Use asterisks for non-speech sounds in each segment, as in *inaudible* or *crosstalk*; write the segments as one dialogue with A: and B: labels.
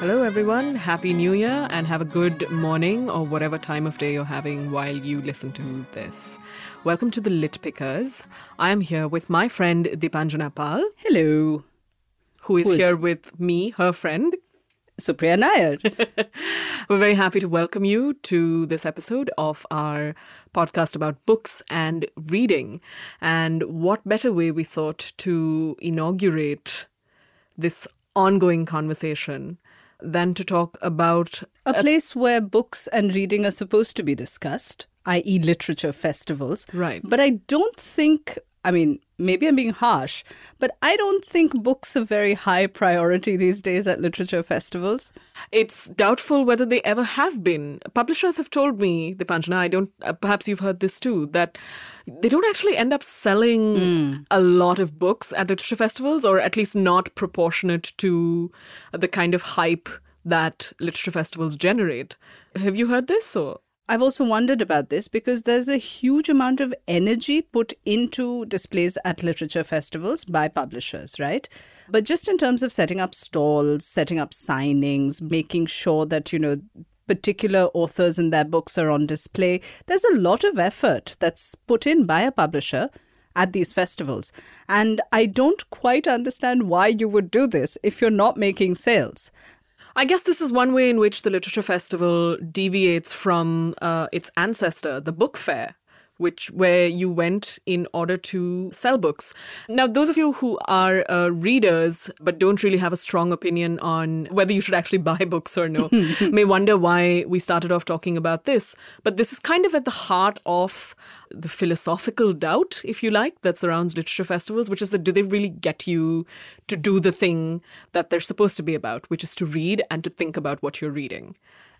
A: Hello, everyone. Happy New Year and have a good morning or whatever time of day you're having while you listen to this. Welcome to the Lit Pickers. I am here with my friend Deepanjana Pal,
B: Hello,
A: who is
B: Who is-
A: here with me, her friend. *laughs*
B: Supriya Nair. *laughs*
A: We're very happy to welcome you to this episode of our podcast about books and reading. And what better way we thought to inaugurate this ongoing conversation than to talk about
B: a place where books and reading are supposed to be discussed, i.e., literature festivals.
A: Right.
B: But I don't think, I mean, maybe I'm being harsh, but I don't think books are very high priority these days at literature festivals.
A: It's doubtful whether they ever have been. Publishers have told me, the Deepanjana, I don't, uh, perhaps you've heard this too, that they don't actually end up selling a lot of books at literature festivals, or at least not proportionate to the kind of hype that literature festivals generate. Have you heard this? Or
B: I've also wondered about this because there's a huge amount of energy put into displays at literature festivals by publishers, right? But just in terms of setting up stalls, setting up signings, making sure that, you know, particular authors and their books are on display, there's a lot of effort that's put in by a publisher at these festivals. And I don't quite understand why you would do this if you're not making sales.
A: I guess this is one way in which the literature festival deviates from uh, its ancestor, the book fair, which where you went in order to sell books. Now, those of you who are uh, readers but don't really have a strong opinion on whether you should actually *laughs* buy books or no, *laughs* may wonder why we started off talking about this. But this is kind of at the heart of the philosophical doubt, if you like, that surrounds literature festivals, which is that do they really get you to do the thing that they're supposed to be about, which is to read and to think about what you're reading?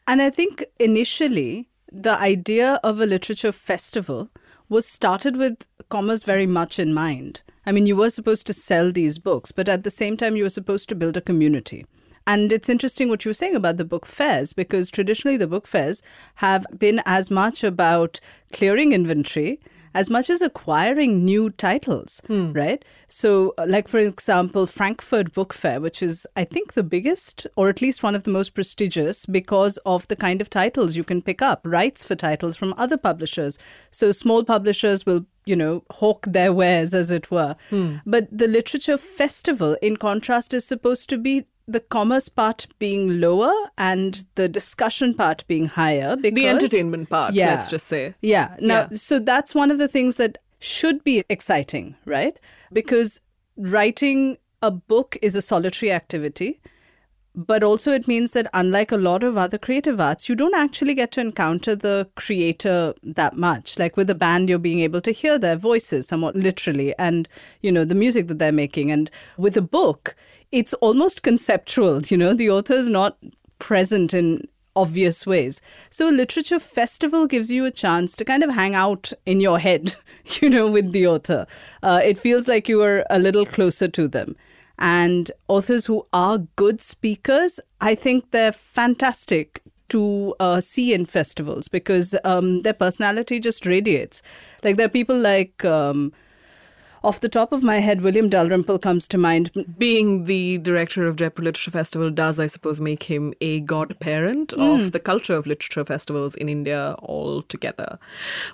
B: And I think initially the idea of a literature festival was started with commerce very much in mind. I mean, you were supposed to sell these books, but at the same time, you were supposed to build a community. And it's interesting what you were saying about the book fairs, because traditionally the book fairs have been as much about clearing inventory as much as acquiring new titles, right? So, uh, like for example, Frankfurt Book Fair, which is, I think, the biggest or at least one of the most prestigious because of the kind of titles you can pick up, rights for titles from other publishers. So, small publishers will you know, hawk their wares, as it were. But the literature festival, in contrast, is supposed to be the commerce part being lower and the discussion part being higher. Because
A: The entertainment part,
B: Yeah.
A: let's just say.
B: yeah. Now,
A: Yeah.
B: so that's one of the things that should be exciting, right? Because writing a book is a solitary activity. But also, it means that unlike a lot of other creative arts, you don't actually get to encounter the creator that much. Like with a band, you're being able to hear their voices somewhat literally and, you know, the music that they're making. And with a book, it's almost conceptual, you know, the author is not present in obvious ways. So a literature festival gives you a chance to kind of hang out in your head, *laughs* you know, with the author. Uh, it feels like you are a little closer to them. And authors who are good speakers, I think they're fantastic to uh, see in festivals because um, their personality just radiates. Like there are people like. Um, off the top of my head, William Dalrymple comes to mind.
A: Being the director of Jaipur Literature Festival does, I suppose, make him a godparent
B: Hmm.
A: of the culture of literature festivals in India altogether.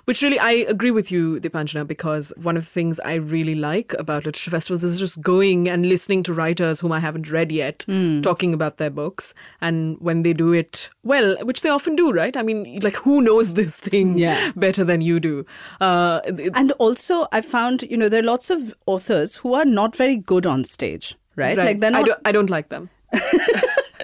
A: Which really, I agree with you, Deepanjana, because one of the things I really like about literature festivals is just going and listening to writers whom I haven't read yet
B: Hmm.
A: talking about their books. And when they do it well, which they often do, right? I mean, like, who knows this thing
B: Yeah.
A: better than you do? Uh, it-
B: And also, I found, you know, there are lots of authors who are not very good on stage, right?
A: right.
B: Like they're
A: I, don't, I don't like them. *laughs*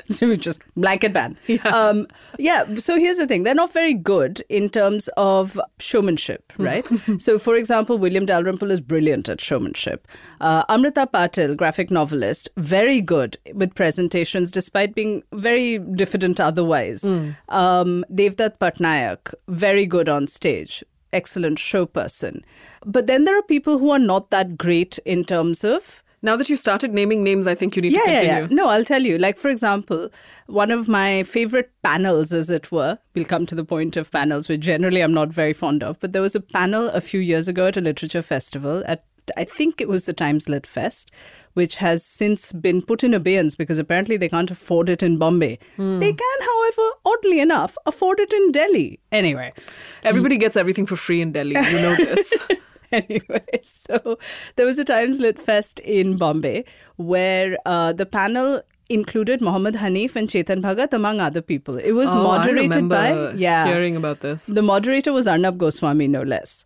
B: so we just blanket ban. Yeah. Um, yeah. So here's the thing: they're not very good in terms of showmanship, right? so, for example, William Dalrymple is brilliant at showmanship. Uh, Amruta Patil, graphic novelist, very good with presentations, despite being very diffident otherwise. Um, Devdutt Pattanaik, very good on stage. Excellent show person. But then there are people who are not that great in terms of
A: Now that you started naming names, I think you need to
B: yeah, yeah,
A: continue.
B: yeah. No, I'll tell you. Like, for example, one of my favorite panels, as it were, we'll come to the point of panels, which generally I'm not very fond of, but there was a panel a few years ago at a literature festival at I think it was the Times Lit Fest, which has since been put in abeyance because apparently they can't afford it in Bombay. They can, however, oddly enough, afford it in Delhi. Anyway,
A: Everybody gets everything for free in Delhi. You know this. *laughs*
B: anyway, so there was a Times Lit Fest in Bombay where uh, the panel included Mohammed Hanif and Chetan Bhagat, among other people. It was
A: Oh,
B: moderated by yeah.
A: hearing about this.
B: The moderator was Arnab Goswami, no less.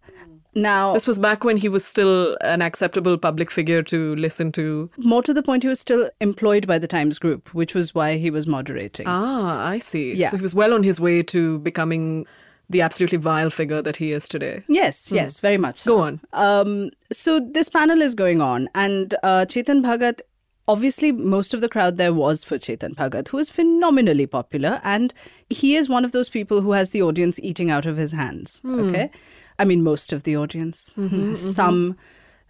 B: Now,
A: This was back when he was still an acceptable public figure to listen to.
B: more to the point, he was still employed by the Times Group, which was why he was moderating.
A: Ah, I see.
B: Yeah.
A: So he was well on his way to becoming the absolutely vile figure that he is today.
B: Yes, yes, very much. So.
A: Go on.
B: Um, so this panel is going on, and uh, Chetan Bhagat. Obviously, most of the crowd there was for Chetan Bhagat, who is phenomenally popular, and he is one of those people who has the audience eating out of his hands. Okay, I mean, most of the audience. Mm-hmm, *laughs* mm-hmm. Some,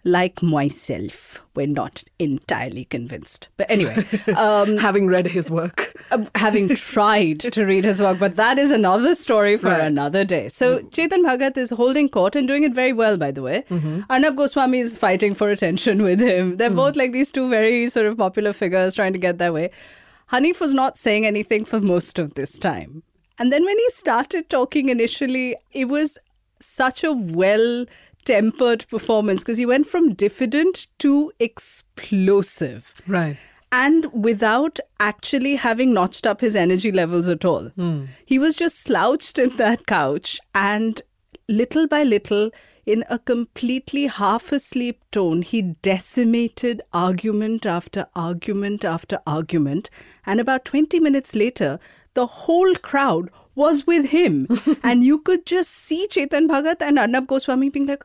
B: like myself, were not entirely convinced. But anyway, *laughs* um,
A: Having read his work.
B: uh, *laughs* having tried to read his work, but that is another story for
A: Right.
B: another day. So mm-hmm. Chetan Bhagat is holding court and doing it very well, by the way. Arnab Goswami is fighting for attention with him. They're mm. both like these two very sort of popular figures trying to get their way. Hanif was not saying anything for most of this time. And then when he started talking initially, it was such a well tempered performance because he went from diffident to explosive
A: Right.
B: and without actually having notched up his energy levels at all. Hmm. He was just slouched in that couch and little by little, in a completely half asleep tone, he decimated argument after argument after argument. And about 20 minutes later, the whole crowd was with him. *laughs* and you could just see Chetan Bhagat and Arnab Goswami being like,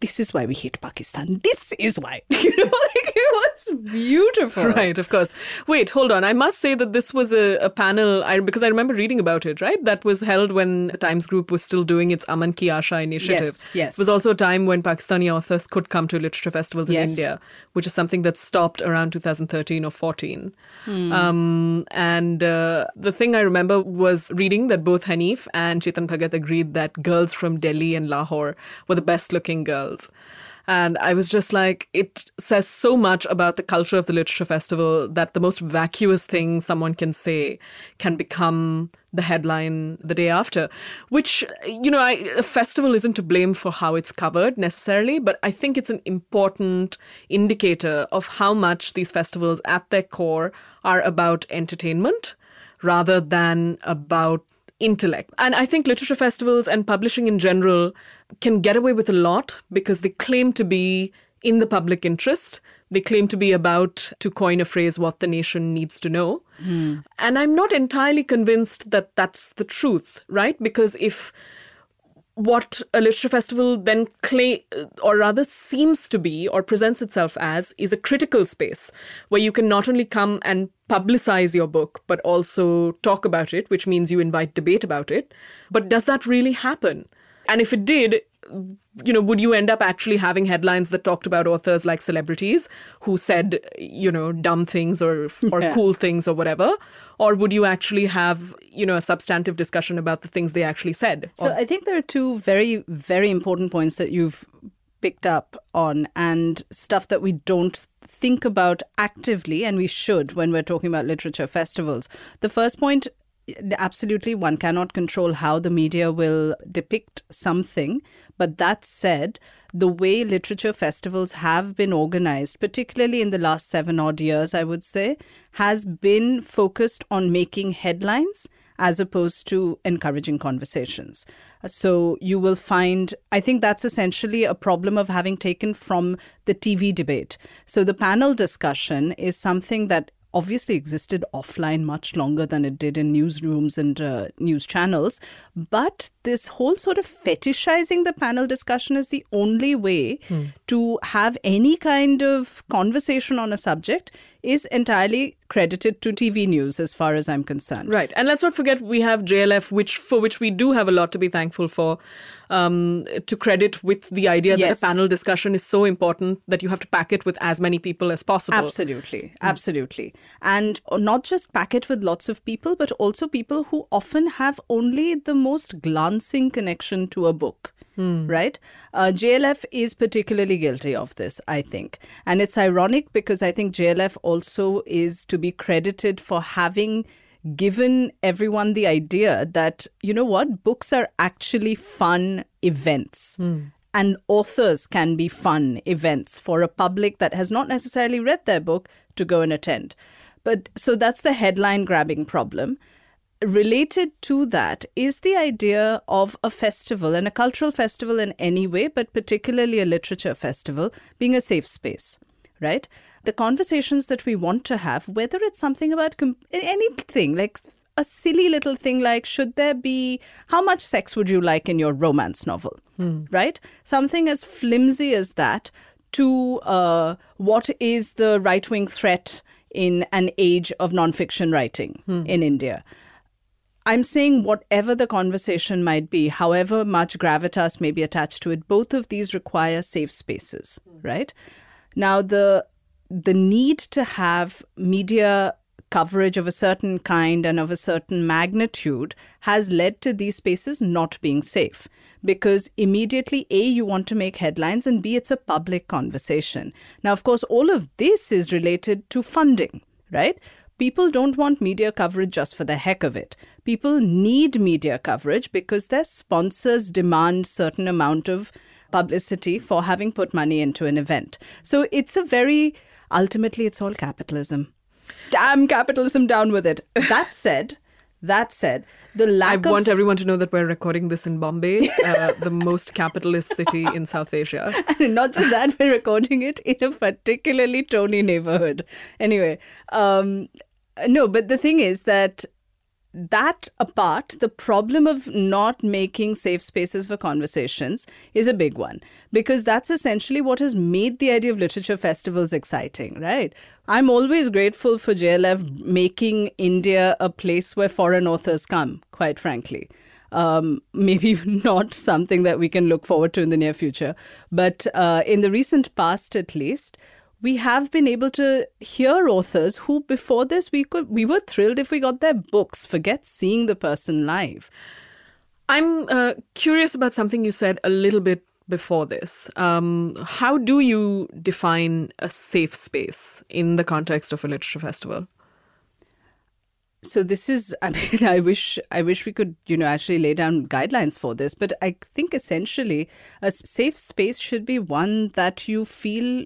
B: this is why we hate Pakistan. This is why. *laughs* You know, like it was beautiful.
A: Right, of course. Wait, hold on. I must say that this was a, a panel, I, because I remember reading about it, right? That was held when the Times Group was still doing its Aman Ki Asha initiative.
B: Yes, yes.
A: It was also a time when Pakistani authors could come to literature festivals in
B: Yes.
A: India, which is something that stopped around 2013 or 14.
B: Hmm.
A: Um, and uh, the thing I remember was reading that both Hanif and Chetan Bhagat agreed that girls from Delhi and Lahore were the best looking girls. And I was just like, it says so much about the culture of the literature festival that the most vacuous thing someone can say can become the headline the day after. Which, you know, I, a festival isn't to blame for how it's covered necessarily, but I think it's an important indicator of how much these festivals at their core are about entertainment rather than about intellect. And I think literature festivals and publishing in general can get away with a lot because they claim to be in the public interest. They claim to be about, to coin a phrase, what the nation needs to know. Hmm. And I'm not entirely convinced that that's the truth, right? Because if what a literature festival then claim or rather seems to be or presents itself as is a critical space where you can not only come and publicize your book but also talk about it which means you invite debate about it. But does that really happen? And if it did you know would you end up actually having headlines that talked about authors like celebrities who said you know dumb things or or
B: Yeah.
A: cool things or whatever or would you actually have you know a substantive discussion about the things they actually said
B: So I think there are two very, very important points that you've picked up on and stuff that we don't think about actively and we should when we're talking about literature festivals. The first point absolutely one cannot control how the media will depict something but that said the way literature festivals have been organized particularly in the last 7 odd years i would say has been focused on making headlines as opposed to encouraging conversations. So you will find, I think that's essentially a problem of having taken from the TV debate. So the panel discussion is something that obviously existed offline much longer than it did in newsrooms and uh, news channels. But this whole sort of fetishizing the panel discussion is the only way to have any kind of conversation on a subject is entirely credited to TV news as far as I'm concerned.
A: Right, and let's not forget we have JLF, which for which we do have a lot to be thankful for. Um, to credit with the idea
B: Yes.
A: that a panel discussion is so important that you have to pack it with as many people as possible.
B: Absolutely, absolutely. And not just pack it with lots of people, but also people who often have only the most glancing connection to a book. Right? Uh, JLF is particularly guilty of this, I think. And it's ironic because I think JLF also is to be credited for having given everyone the idea that, you know what, books are actually fun events. And authors can be fun events for a public that has not necessarily read their book to go and attend. But so that's the headline grabbing problem related to that is the idea of a festival and a cultural festival in any way, but particularly a literature festival, being a safe space, right? The conversations that we want to have, whether it's something about com- anything like a silly little thing like should there be how much sex would you like in your romance novel? Right? Something as flimsy as that to uh, what is the right-wing threat in an age of nonfiction writing in india I'm saying whatever the conversation might be, however much gravitas may be attached to it, both of these require safe spaces, right? Now the the need to have media coverage of a certain kind and of a certain magnitude has led to these spaces not being safe. Because immediately a you want to make headlines and b it's a public conversation. Now of course all of this is related to funding right people don't want media coverage just for the heck of it. People need media coverage because their sponsors demand certain amount of publicity for having put money into an event. So it's a very ultimately it's all capitalism. Damn capitalism down with it. *laughs* That said, that said, the
A: I
B: lack of I
A: want everyone to know that we're recording this in Bombay, uh, *laughs* the most capitalist city in South Asia.
B: and not just that, we're recording it in a particularly Tony neighborhood. Anyway, um, no, but the thing is that that apart, the problem of not making safe spaces for conversations is a big one because that's essentially what has made the idea of literature festivals exciting, right? I'm always grateful for JLF making India a place where foreign authors come, quite frankly um, maybe *laughs* not something that we can look forward to in the near future. But uh, in the recent past, at least, we have been able to hear authors who, before this, we could we were thrilled if we got their books. Forget seeing the person live.
A: I'm uh, curious about something you said a little bit before this. Um, how do you define a safe space in the context of a literature festival?
B: so this is *laughs* i mean i wish i wish we could you know actually lay down guidelines for this but i think essentially a safe space should be one that you feel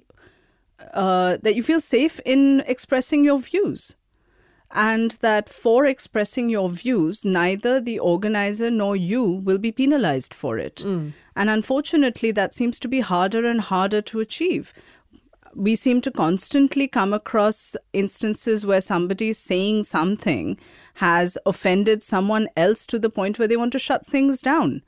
B: uh, that you feel safe in expressing your views. And that for expressing your views neither the organizer nor you will be penalized for it. And unfortunately that seems to be harder and harder to achieve. We seem to constantly come across instances where somebody saying something has offended someone else to the point where they want to shut things down.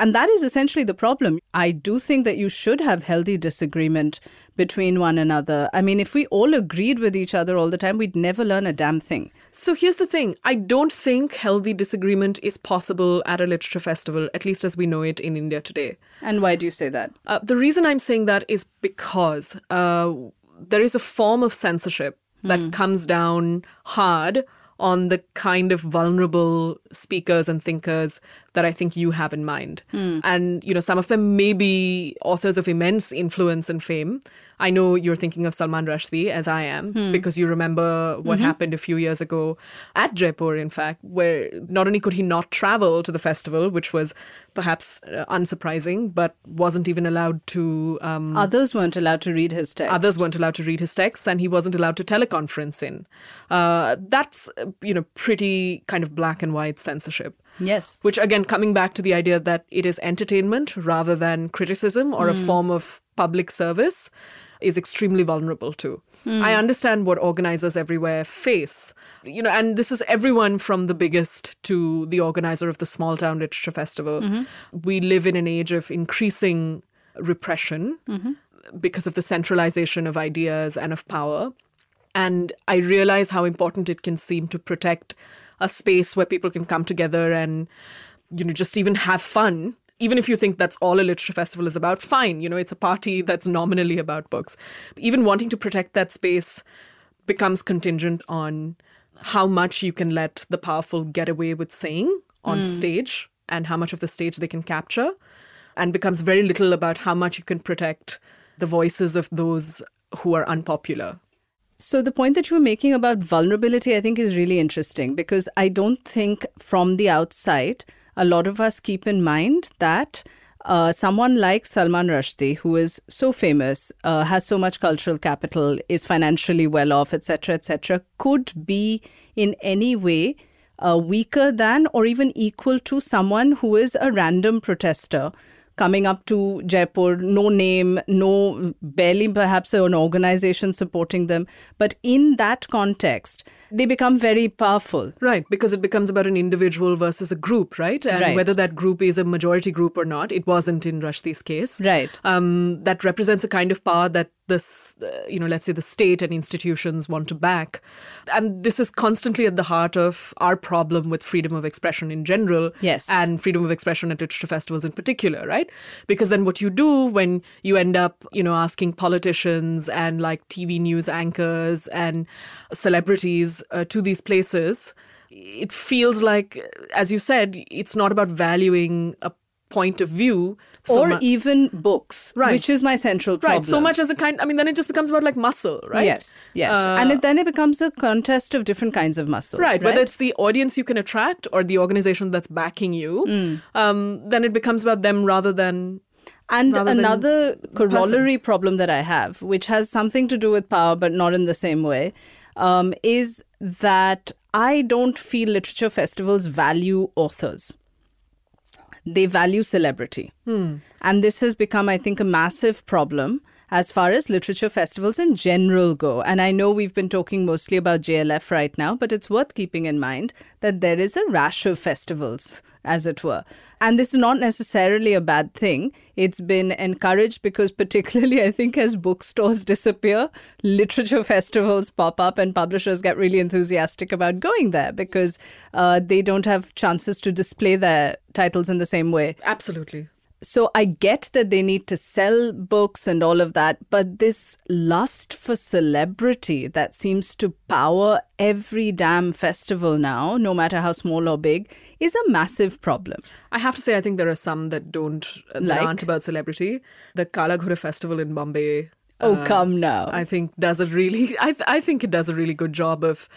B: And that is essentially the problem. I do think that you should have healthy disagreement between one another. I mean, if we all agreed with each other all the time, we'd never learn a damn thing.
A: So here's the thing I don't think healthy disagreement is possible at a literature festival, at least as we know it in India today.
B: And why do you say that?
A: Uh, the reason I'm saying that is because uh, there is a form of censorship that comes down hard on the kind of vulnerable speakers and thinkers that I think you have in mind. Hmm. And, you know, some of them may be authors of immense influence and fame. I know you're thinking of Salman Rushdie, as I am, because you remember what happened a few years ago at Jaipur, in fact, where not only could he not travel to the festival, which was perhaps uh, unsurprising, but wasn't even allowed to. Um,
B: Others weren't allowed to read his text.
A: Others weren't allowed to read his text, and he wasn't allowed to teleconference in. Uh, that's, uh, you know, pretty kind of black and white censorship.
B: Yes.
A: Which, again, coming back to the idea that it is entertainment rather than criticism or a form of public service, is extremely vulnerable to. Hmm. I understand what organizers everywhere face. You know, and this is everyone from the biggest to the organizer of the small town literature festival. Mm-hmm. We live in an age of increasing repression mm-hmm. because of the centralization of ideas and of power. And I realize how important it can seem to protect a space where people can come together and, you know, just even have fun. Even if you think that's all a literature festival is about, fine. You know, it's a party that's nominally about books. Even wanting to protect that space becomes contingent on how much you can let the powerful get away with saying on hmm. stage and how much of the stage they can capture. and becomes very little about how much you can protect the voices of those who are unpopular.
B: So, the point that you were making about vulnerability, I think, is really interesting because I don't think from the outside, a lot of us keep in mind that uh, someone like Salman Rushdie, who is so famous, uh, has so much cultural capital, is financially well off, etc., etc., could be in any way uh, weaker than or even equal to someone who is a random protester coming up to Jaipur, no name, no, barely perhaps an organization supporting them. But in that context, they become very powerful.
A: Right, because it becomes about an individual versus a group, right? And
B: right.
A: whether that group is a majority group or not, it wasn't in Rushdie's case.
B: Right.
A: Um, that represents a kind of power that this, uh, you know, let's say the state and institutions want to back. And this is constantly at the heart of our problem with freedom of expression in general.
B: Yes.
A: And freedom of expression at literature festivals in particular, right? Because then what you do when you end up, you know, asking politicians and like TV news anchors and celebrities uh, to these places, it feels like, as you said, it's not about valuing a point of view
B: so or mu- even books
A: right.
B: which is my central problem
A: right so much as a kind i mean then it just becomes about like muscle right?
B: Yes yes. Uh, and it, then it becomes a contest of different kinds of muscle
A: right,
B: right,
A: whether it's the audience you can attract or the organization that's backing you mm. um, then it becomes about them rather than
B: and another corollary person. problem that I have, which has something to do with power, but not in the same way, um, is that I don't feel literature festivals value authors. They value celebrity.
A: Hmm.
B: And this has become, I think, a massive problem as far as literature festivals in general go. And I know we've been talking mostly about JLF right now, but it's worth keeping in mind that there is a rash of festivals, as it were. And this is not necessarily a bad thing. It's been encouraged because, particularly, I think, as bookstores disappear, literature festivals pop up and publishers get really enthusiastic about going there because uh, they don't have chances to display their titles in the same way.
A: Absolutely
B: so I get that they need to sell books and all of that, but this lust for celebrity that seems to power every damn festival now, no matter how small or big, is a massive problem.
A: I have to say, I think there are some that don't that like? aren't about celebrity. The Kala Ghoda festival in Bombay.
B: Oh, uh, come now!
A: I think does a really. *laughs* I th- I think it does a really good job of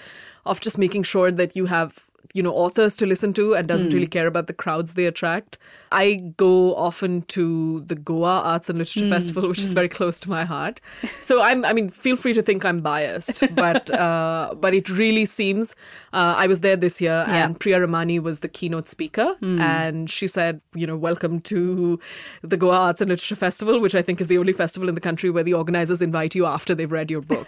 A: of just making sure that you have you know authors to listen to and doesn't mm. really care about the crowds they attract. I go often to the Goa Arts and Literature mm. Festival, which mm. is hmm. very close to my heart. So I'm I mean, feel free to think I'm biased, *laughs* but uh, but it really seems. Uh, I was there this year, yeah. and Priya Ramani was the keynote speaker, hmm. and she said, you know, welcome to the Goa Arts and Literature Festival, which I think is the only festival in the country where the organizers invite you after they've read your book.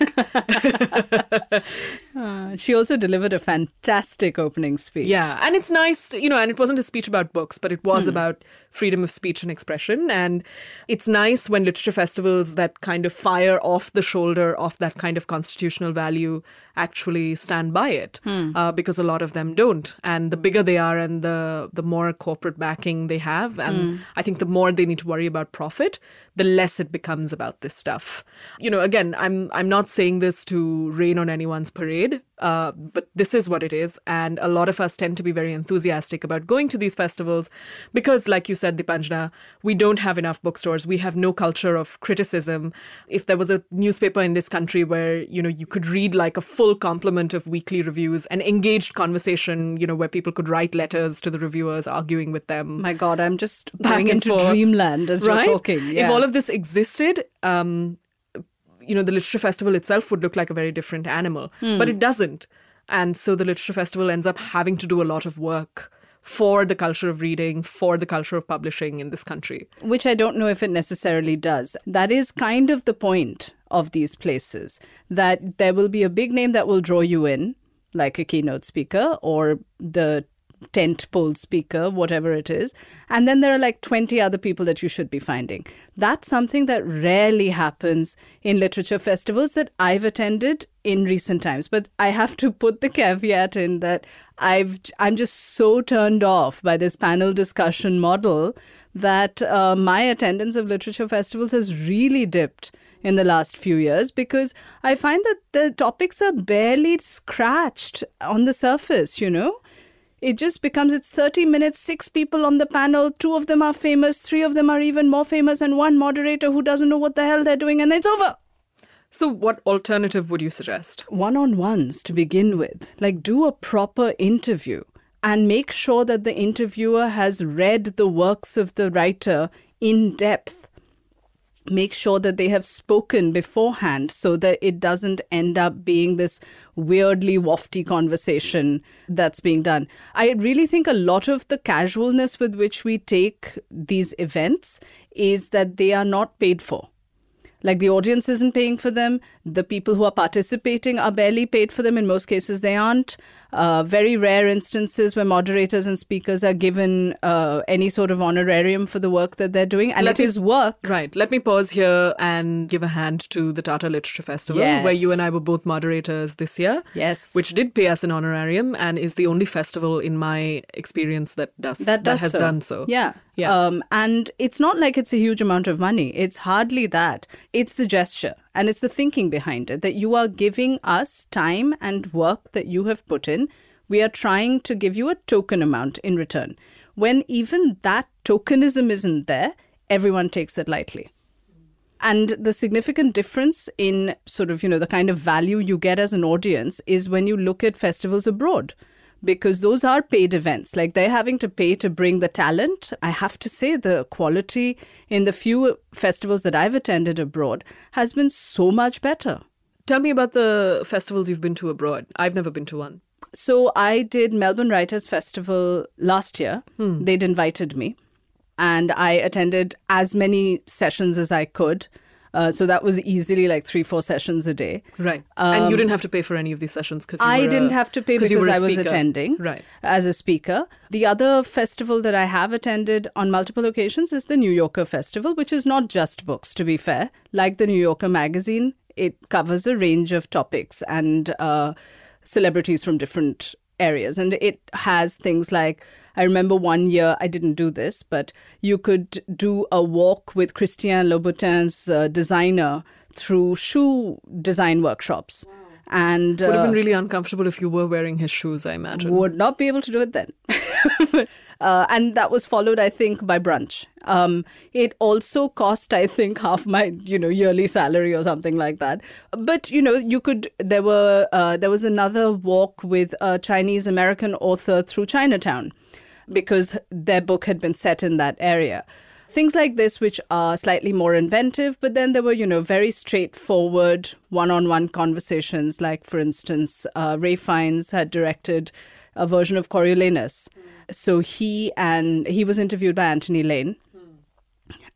B: uh, *laughs* she also delivered a fantastic opening speech.
A: Yeah, and it's nice, to, you know, and it wasn't a speech about books, but it was mm. about freedom of speech and expression. And it's nice when literature festivals that kind of fire off the shoulder of that kind of constitutional value actually stand by it
B: mm.
A: uh, because a lot of them don't. And the bigger they are and the, the more corporate backing they have, and mm. I think the more they need to worry about profit, the less it becomes about this stuff. You know, again, I'm I'm not saying this to rain on anyone's parade, uh, but this is what it is. And a lot of us tend to be very enthusiastic about going to these festivals because, like you said, Deepanjana, we don't have enough bookstores. We have no culture of criticism. If there was a newspaper in this country where, you know, you could read like a full complement of weekly reviews an engaged conversation, you know, where people could write letters to the reviewers arguing with them.
B: My God, I'm just going into forth. dreamland as right? you're talking.
A: Yeah. If all of this existed, um, you know, the literature festival itself would look like a very different animal.
B: Hmm.
A: But it doesn't. And so the literature festival ends up having to do a lot of work for the culture of reading, for the culture of publishing in this country.
B: Which I don't know if it necessarily does. That is kind of the point of these places that there will be a big name that will draw you in, like a keynote speaker or the tent pole speaker, whatever it is. And then there are like 20 other people that you should be finding. That's something that rarely happens in literature festivals that I've attended in recent times. But I have to put the caveat in that I've I'm just so turned off by this panel discussion model that uh, my attendance of literature festivals has really dipped in the last few years because I find that the topics are barely scratched on the surface, you know? It just becomes it's 30 minutes, six people on the panel, two of them are famous, three of them are even more famous, and one moderator who doesn't know what the hell they're doing, and it's over.
A: So, what alternative would you suggest?
B: One on ones to begin with. Like, do a proper interview and make sure that the interviewer has read the works of the writer in depth. Make sure that they have spoken beforehand so that it doesn't end up being this weirdly wafty conversation that's being done. I really think a lot of the casualness with which we take these events is that they are not paid for. Like the audience isn't paying for them. The people who are participating are barely paid for them. In most cases, they aren't. Uh, very rare instances where moderators and speakers are given uh, any sort of honorarium for the work that they're doing. And
A: Let
B: it
A: me-
B: is work.
A: Right. Let me pause here and give a hand to the Tata Literature Festival,
B: Yes.
A: where you and I were both moderators this year.
B: Yes.
A: Which did pay us an honorarium and is the only festival in my experience that does
B: that does
A: has
B: so.
A: done so.
B: Yeah.
A: Yeah.
B: Um, and it's not like it's a huge amount of money. It's hardly that. It's the gesture and it's the thinking behind it that you are giving us time and work that you have put in. We are trying to give you a token amount in return. When even that tokenism isn't there, everyone takes it lightly. And the significant difference in sort of, you know, the kind of value you get as an audience is when you look at festivals abroad, because those are paid events. Like they're having to pay to bring the talent. I have to say, the quality in the few festivals that I've attended abroad has been so much better.
A: Tell me about the festivals you've been to abroad. I've never been to one.
B: So I did Melbourne Writers Festival last year. Hmm. They'd invited me, and I attended as many sessions as I could. Uh, so that was easily like three, four sessions a day.
A: Right. and you didn't have to pay for any of these sessions because
B: Um, I didn't have to pay because
A: a
B: I was attending
A: Right.
B: as a speaker. The other festival that I have attended on multiple occasions is the New Yorker Festival, which is not just books, to be fair. Like the New Yorker magazine, it covers a range of topics and uh, celebrities from different areas. And it has things like I remember one year, I didn't do this, but you could do a walk with Christian Louboutin's uh, designer through shoe design workshops. And
A: Would have
B: uh,
A: been really uncomfortable if you were wearing his shoes, I imagine.
B: would not be able to do it then. *laughs* uh, and that was followed, I think, by brunch. Um, it also cost, I think, half my you know yearly salary or something like that. But you know, you could. There were uh, there was another walk with a Chinese American author through Chinatown because their book had been set in that area. Things like this, which are slightly more inventive, but then there were, you know, very straightforward one on one conversations. Like, for instance, uh, Ralph Fiennes had directed a version of Coriolanus. So he and he was interviewed by Anthony Lane.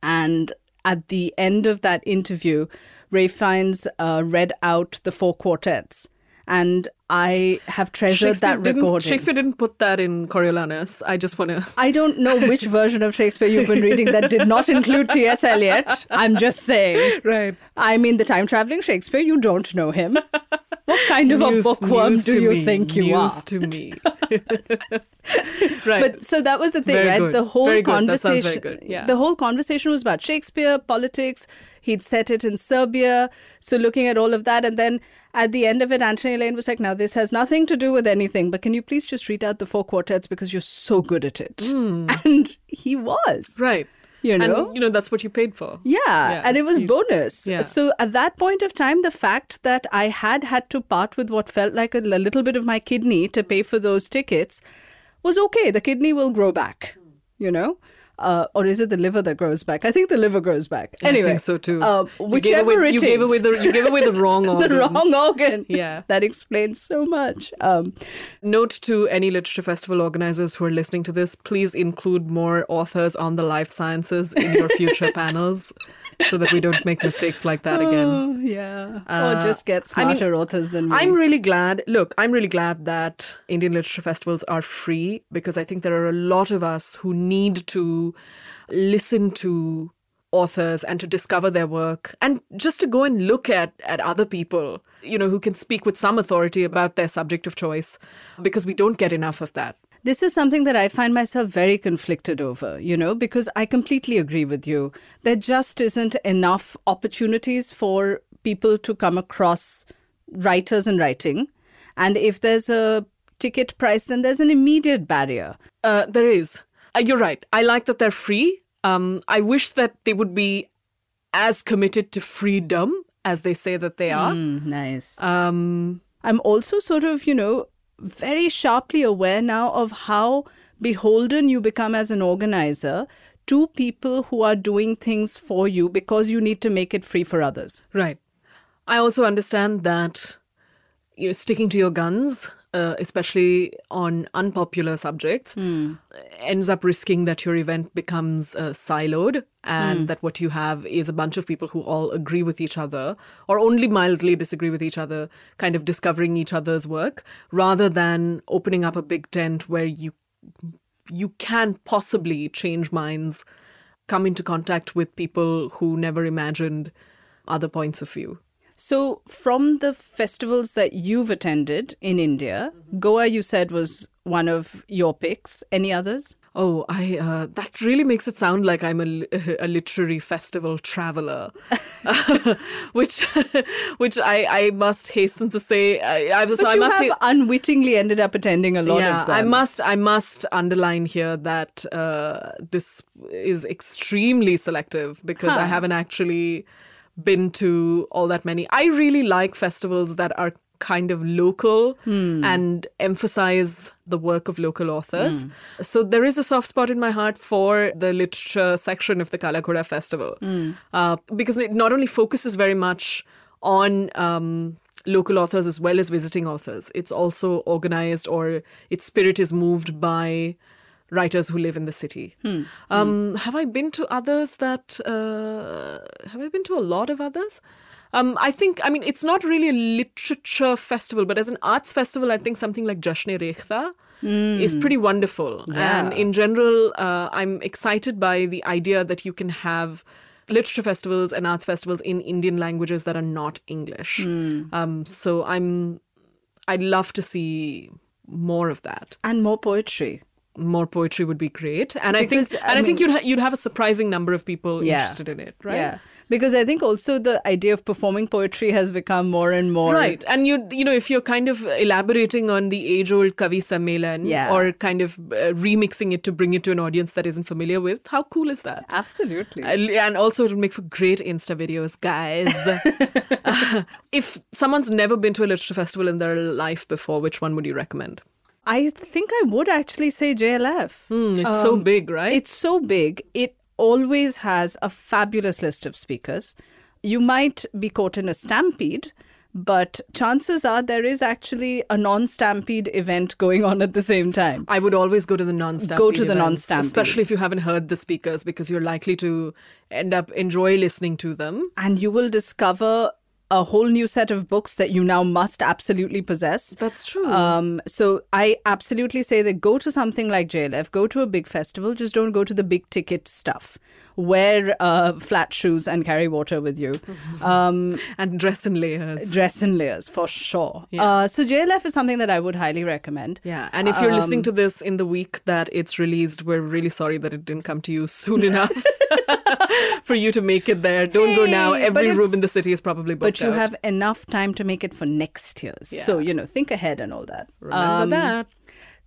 B: And at the end of that interview, Ralph Fiennes uh, read out the four quartets. And I have treasured that recording.
A: Shakespeare didn't put that in Coriolanus. I just want to.
B: I don't know which *laughs* version of Shakespeare you've been reading that did not include T.S. Eliot. I'm just saying.
A: Right.
B: I mean, the time traveling Shakespeare, you don't know him. *laughs* What kind of a bookworm do you
A: me,
B: think you
A: news
B: are?
A: to me. *laughs* *laughs* right.
B: But so that was the thing,
A: Very
B: right?
A: good.
B: The whole
A: Very
B: conversation.
A: good. Yeah.
B: The whole conversation was about Shakespeare, politics. He'd set it in Serbia. So looking at all of that, and then at the end of it, Anthony Lane was like, "Now this has nothing to do with anything, but can you please just read out the four quartets because you're so good at it?" Hmm. *laughs* And he was.
A: Right.
B: You know?
A: And, you know, that's what you paid for.
B: Yeah, and it was
A: You-
B: bonus.
A: Yeah.
B: So at that point of time, the fact that I had had to part with what felt like a little bit of my kidney to pay for those tickets was okay. The kidney will grow back, you know? Uh, or is it the liver that grows back? I think the liver grows back. Anyway,
A: I think so too.
B: Uh,
A: You gave
B: whichever
A: away,
B: it
A: you gave away the you gave away the *laughs* wrong organ.
B: the wrong organ.
A: Yeah.
B: that explains so much. Um,
A: Note to any literature festival organizers who are listening to this: please include more authors on the life sciences in your future *laughs* panels, so that we don't make mistakes like that again.
B: oh, yeah,
A: Uh,
B: or just get
A: I mean,
B: smarter authors than me.
A: I'm really glad. Look, I'm really glad that Indian literature festivals are free because I think there are a lot of us who need to listen to authors and to discover their work and just to go and look at at other people, you know, who can speak with some authority about their subject of choice because we don't get enough of that.
B: This is something that I find myself very conflicted over, you know, because I completely agree with you. There just isn't enough opportunities for people to come across writers and writing. And if there's a ticket price, then there's an immediate barrier.
A: Uh, there is. Uh, you're right. I like that they're free. Um, I wish that they would be as committed to freedom as they say that they are.
B: Mm, nice.
A: Um,
B: I'm also sort of, you know, very sharply aware now of how beholden you become as an organizer to people who are doing things for you because you need to make it free for others.
A: right. I also understand that you know sticking to your guns, uh, especially on unpopular subjects, ends up risking that your event becomes uh, siloed and that what you have is a bunch of people who all agree with each other or only mildly disagree with each other, kind of discovering each other's work, rather than opening up a big tent where you you can possibly change minds, come into contact with people who never imagined other points of view.
B: So, from the festivals that you've attended in India, Goa, you said, was one of your picks. Any others?
A: Oh, I uh, that really makes it sound like I'm a, *laughs* a literary festival traveler, *laughs* *laughs* which which I, I must hasten to say. I, I was
B: But
A: I
B: you
A: must
B: have
A: say,
B: unwittingly ended up attending a lot
A: yeah,
B: of them.
A: I must I must underline here that uh, this is extremely selective because I haven't actually been to all that many. I really like festivals that are kind of local
B: Hmm.
A: and emphasize the work of local authors. So there is a soft spot in my heart for the literature section of the Kala Ghoda Festival
B: Hmm.
A: uh, because it not only focuses very much on um, local authors as well as visiting authors. It's also organized or its spirit is moved by writers who live in the city. Um, have I been to others that, uh, have I been to a lot of others? Um, I think, I mean, it's not really a literature festival, but as an arts festival, I think something like Jashn-e-Rekhta is pretty wonderful.
B: Yeah.
A: And in general, uh, I'm excited by the idea that you can have literature festivals and arts festivals in Indian languages that are not English. Um, so I'm, I'd love to see more of that.
B: and more poetry.
A: More poetry would be great, and
B: Because,
A: I think,
B: I
A: and I, think
B: mean-
A: you'd ha- you'd have a surprising number of people
B: Yeah.
A: interested in it, right?
B: Yeah. Because I think also the idea of performing poetry has become more and more.
A: Right, and you you know if you're kind of elaborating on the age-old Kavi Sammelan
B: Yeah.
A: or kind of uh, remixing it to bring it to an audience that isn't familiar with, how cool is that?
B: Absolutely.
A: And and also it would make for great Insta videos, guys. *laughs* *laughs* If someone's never been to a literature festival in their life before, which one would you recommend?
B: I think I would actually say JLF.
A: Hmm, it's so
B: Um,
A: big, right?
B: It's so big. It always has a fabulous list of speakers. You might be caught in a stampede, but chances are there is actually a non stampede event going on at the same time.
A: I would always go to the non-stampede
B: Go to the
A: events,
B: non-stampede.
A: especially if you haven't heard the speakers, because you're likely to end up enjoy listening to them.
B: And you will discover a whole new set of books that you now must absolutely possess.
A: That's true.
B: Um, so I absolutely say that go to something like JLF, go to a big festival, just don't go to the big ticket stuff. Wear uh, flat shoes and carry water with you. *laughs* Um,
A: and dress in layers.
B: dress in layers for sure.
A: Yeah.
B: Uh, so JLF is something that I would highly recommend.
A: Yeah, and if you're listening
B: Um,
A: to this in the week that it's released, we're really sorry that it didn't come to you soon *laughs* enough *laughs* for you to make it there. Don't go now. Every room in the city is probably booked
B: But you
A: out.
B: have enough time to make it for next year's.
A: Yeah.
B: So, you know, think ahead and all that.
A: Remember
B: Um,
A: that.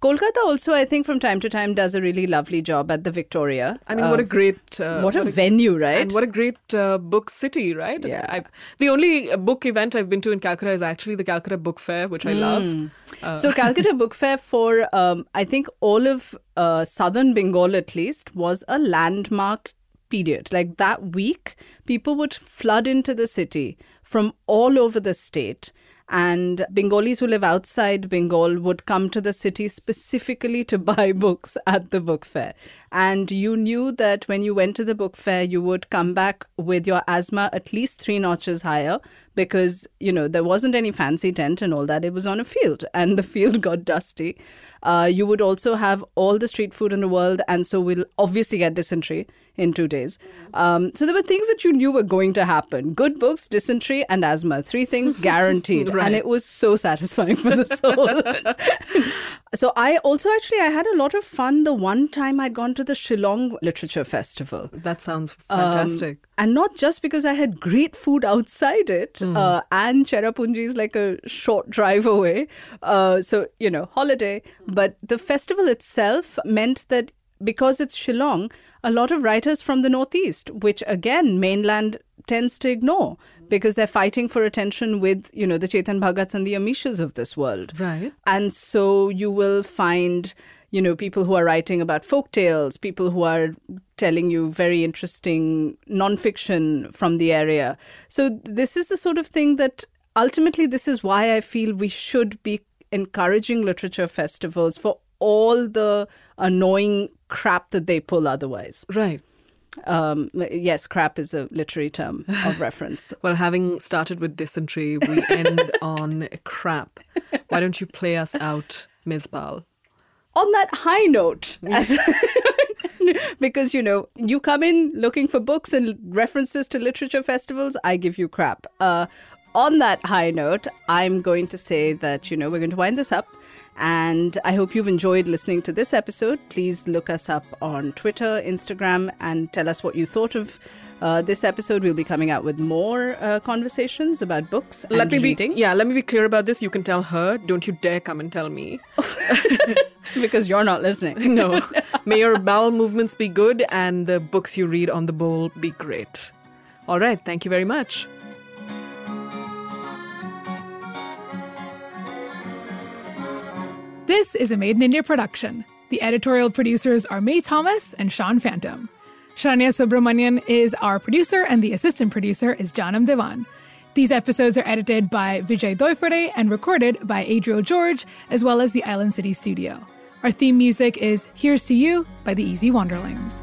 B: Kolkata also, I think, from time to time does a really lovely job at the Victoria.
A: I mean, what a
B: Uh,
A: great uh,
B: what a venue, right?
A: And what a great uh, book city, right?
B: Yeah.
A: I've, the only uh, book event I've been to in Calcutta is actually the Calcutta Book Fair, which I love.
B: Hmm.
A: Uh,
B: so *laughs* Calcutta Book Fair for um, I think all of uh, southern Bengal at least was a landmark period. Like that week, people would flood into the city from all over the state. And Bengalis who live outside Bengal would come to the city specifically to *laughs* buy books at the book fair. And you knew that when you went to the book fair, you would come back with your asthma at least three notches higher because, you know, there wasn't any fancy tent and all that. It was on a field and the field got dusty. Uh, you would also have all the street food in the world. And so we'll obviously get dysentery in two days. Um, so there were things that you knew were going to happen good books, dysentery, and asthma. Three things guaranteed. *laughs*
A: Right.
B: And it was so satisfying for the soul. *laughs* so I also actually I had a lot of fun the one time I'd gone to the Shillong Literature Festival.
A: that sounds
B: Um,
A: fantastic.
B: And not just because I had great food outside it, uh, and Cherrapunji is like a short drive away. Uh, so, you know, holiday. But the festival itself meant that because it's Shillong, a lot of writers from the Northeast, which again, mainland tends to ignore because they're fighting for attention with, you know, the Chetan Bhagats and the Amishas of this world.
A: Right.
B: And so you will find, you know, people who are writing about folk tales, people who are telling you very interesting nonfiction from the area. So this is the sort of thing that ultimately this is why I feel we should be encouraging literature festivals for all the annoying crap that they pull otherwise.
A: Right.
B: Um, yes, crap is a literary term of reference. *laughs*
A: Well, having started with dysentery, we end *laughs* on crap. Why don't you play us out, Ms. Pal?
B: On that high note, as *laughs* because you know you come in looking for books and references to literature festivals, I give you crap. Uh, on that high note, I'm going to say that you know we're going to wind this up. And I hope you've enjoyed listening to this episode. Please look us up on Twitter, Instagram, and tell us what you thought of uh, this episode. We'll be coming out with more uh, conversations about books and
A: let me
B: reading
A: be yeah, let me be clear about this. You can tell her. Don't you dare come and tell me. *laughs*
B: because you're not listening. *laughs*
A: No. *laughs* May your bowel movements be good and the books you read on the bowl be great. All right. Thank you very much.
C: This is a Maed in India production. The editorial producers are May Thomas and Sean Phantom. Shania Subramanian is our producer, and the assistant producer is Janam Devan. These episodes are edited by Vijay Doifore and recorded by Adriel George, as well as the Island City Studio. Our theme music is Here's to You by the Easy Wanderlings.